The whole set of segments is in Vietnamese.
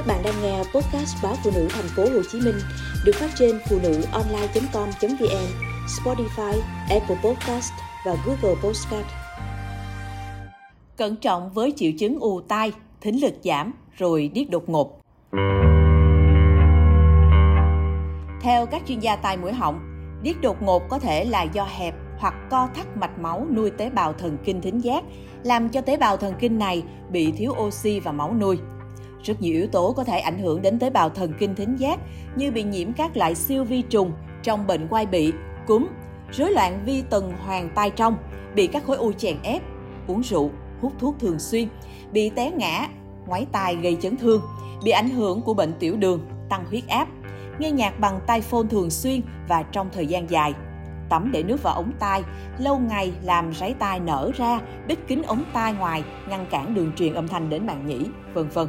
Các bạn đang nghe podcast báo phụ nữ thành phố Hồ Chí Minh được phát trên phụ nữ online.com.vn, Spotify, Apple Podcast và Google Podcast. Cẩn trọng với triệu chứng ù tai, thính lực giảm rồi điếc đột ngột. Theo các chuyên gia tai mũi họng, điếc đột ngột có thể là do hẹp hoặc co thắt mạch máu nuôi tế bào thần kinh thính giác, làm cho tế bào thần kinh này bị thiếu oxy và máu nuôi. Rất nhiều yếu tố có thể ảnh hưởng đến tế bào thần kinh thính giác như bị nhiễm các loại siêu vi trùng trong bệnh quai bị, cúm, rối loạn vi tuần hoàn tai trong, bị các khối u chèn ép, uống rượu, hút thuốc thường xuyên, bị té ngã, ngoái tai gây chấn thương, bị ảnh hưởng của bệnh tiểu đường, tăng huyết áp, nghe nhạc bằng tai phone thường xuyên và trong thời gian dài, tắm để nước vào ống tai, lâu ngày làm ráy tai nở ra, bít kính ống tai ngoài, ngăn cản đường truyền âm thanh đến màng nhĩ, vân vân.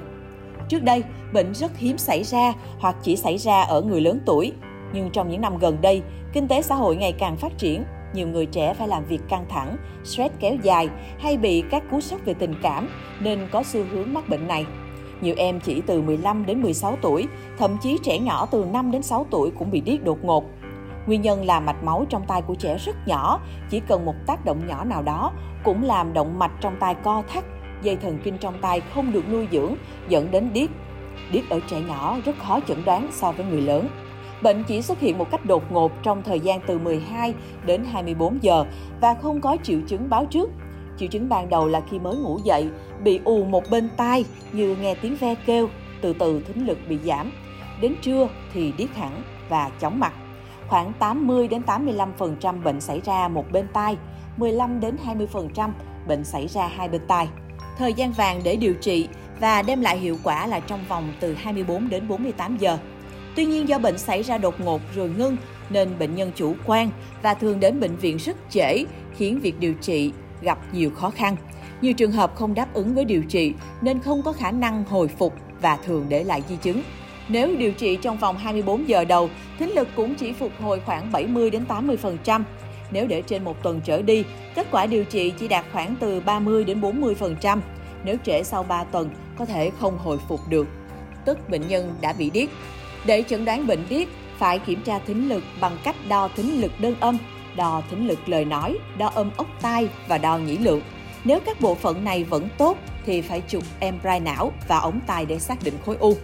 Trước đây, bệnh rất hiếm xảy ra hoặc chỉ xảy ra ở người lớn tuổi. Nhưng trong những năm gần đây, kinh tế xã hội ngày càng phát triển, nhiều người trẻ phải làm việc căng thẳng, stress kéo dài hay bị các cú sốc về tình cảm nên có xu hướng mắc bệnh này. Nhiều em chỉ từ 15 đến 16 tuổi, thậm chí trẻ nhỏ từ 5 đến 6 tuổi cũng bị điếc đột ngột. Nguyên nhân là mạch máu trong tai của trẻ rất nhỏ, chỉ cần một tác động nhỏ nào đó cũng làm động mạch trong tai co thắt, dây thần kinh trong tai không được nuôi dưỡng, dẫn đến điếc. Điếc ở trẻ nhỏ rất khó chẩn đoán so với người lớn. Bệnh chỉ xuất hiện một cách đột ngột trong thời gian từ 12 đến 24 giờ và không có triệu chứng báo trước. Triệu chứng ban đầu là khi mới ngủ dậy, bị ù một bên tai như nghe tiếng ve kêu, từ từ thính lực bị giảm. Đến trưa thì điếc hẳn và chóng mặt. Khoảng 80 đến 85% bệnh xảy ra một bên tai, 15 đến 20% bệnh xảy ra hai bên tai. Thời gian vàng để điều trị và đem lại hiệu quả là trong vòng từ 24 đến 48 giờ. Tuy nhiên do bệnh xảy ra đột ngột rồi ngưng nên bệnh nhân chủ quan và thường đến bệnh viện rất trễ khiến việc điều trị gặp nhiều khó khăn. Nhiều trường hợp không đáp ứng với điều trị nên không có khả năng hồi phục và thường để lại di chứng. Nếu điều trị trong vòng 24 giờ đầu, thính lực cũng chỉ phục hồi khoảng 70 đến 80%. Nếu để trên một tuần trở đi, kết quả điều trị chỉ đạt khoảng từ 30 đến 40%. Nếu trễ sau 3 tuần, có thể không hồi phục được. Tức bệnh nhân đã bị điếc. Để chẩn đoán bệnh điếc, phải kiểm tra thính lực bằng cách đo thính lực đơn âm, đo thính lực lời nói, đo âm ốc tai và đo nhĩ lượng. Nếu các bộ phận này vẫn tốt thì phải chụp MRI não và ống tai để xác định khối u.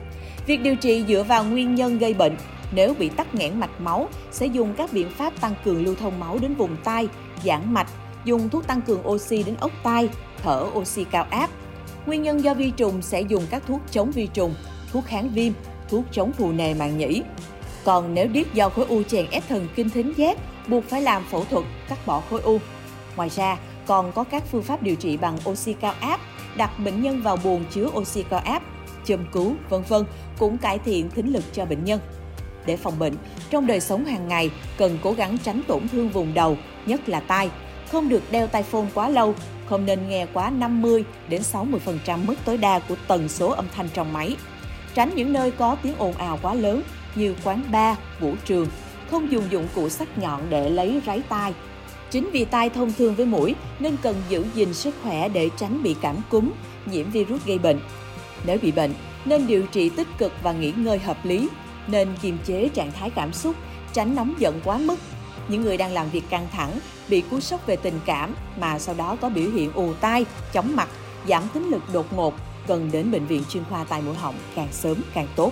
Việc điều trị dựa vào nguyên nhân gây bệnh. Nếu bị tắc nghẽn mạch máu, sẽ dùng các biện pháp tăng cường lưu thông máu đến vùng tai, giãn mạch, dùng thuốc tăng cường oxy đến ốc tai, thở oxy cao áp. Nguyên nhân do vi trùng sẽ dùng các thuốc chống vi trùng, thuốc kháng viêm, thuốc chống phù nề màng nhĩ. Còn nếu điếc do khối u chèn ép thần kinh thính giác, buộc phải làm phẫu thuật cắt bỏ khối u. Ngoài ra, còn có các phương pháp điều trị bằng oxy cao áp, đặt bệnh nhân vào buồng chứa oxy cao áp, châm cứu, vân vân cũng cải thiện thính lực cho bệnh nhân. Để phòng bệnh, trong đời sống hàng ngày cần cố gắng tránh tổn thương vùng đầu, nhất là tai. Không được đeo tai phone quá lâu, không nên nghe quá 50 đến 60% mức tối đa của tần số âm thanh trong máy. Tránh những nơi có tiếng ồn ào quá lớn như quán bar, vũ trường, không dùng dụng cụ sắc nhọn để lấy ráy tai. Chính vì tai thông thương với mũi nên cần giữ gìn sức khỏe để tránh bị cảm cúm, nhiễm virus gây bệnh. Nếu bị bệnh, nên điều trị tích cực và nghỉ ngơi hợp lý, nên kiềm chế trạng thái cảm xúc, tránh nóng giận quá mức. Những người đang làm việc căng thẳng, bị cú sốc về tình cảm mà sau đó có biểu hiện ù tai, chóng mặt, giảm tính lực đột ngột, cần đến bệnh viện chuyên khoa tai mũi họng càng sớm càng tốt.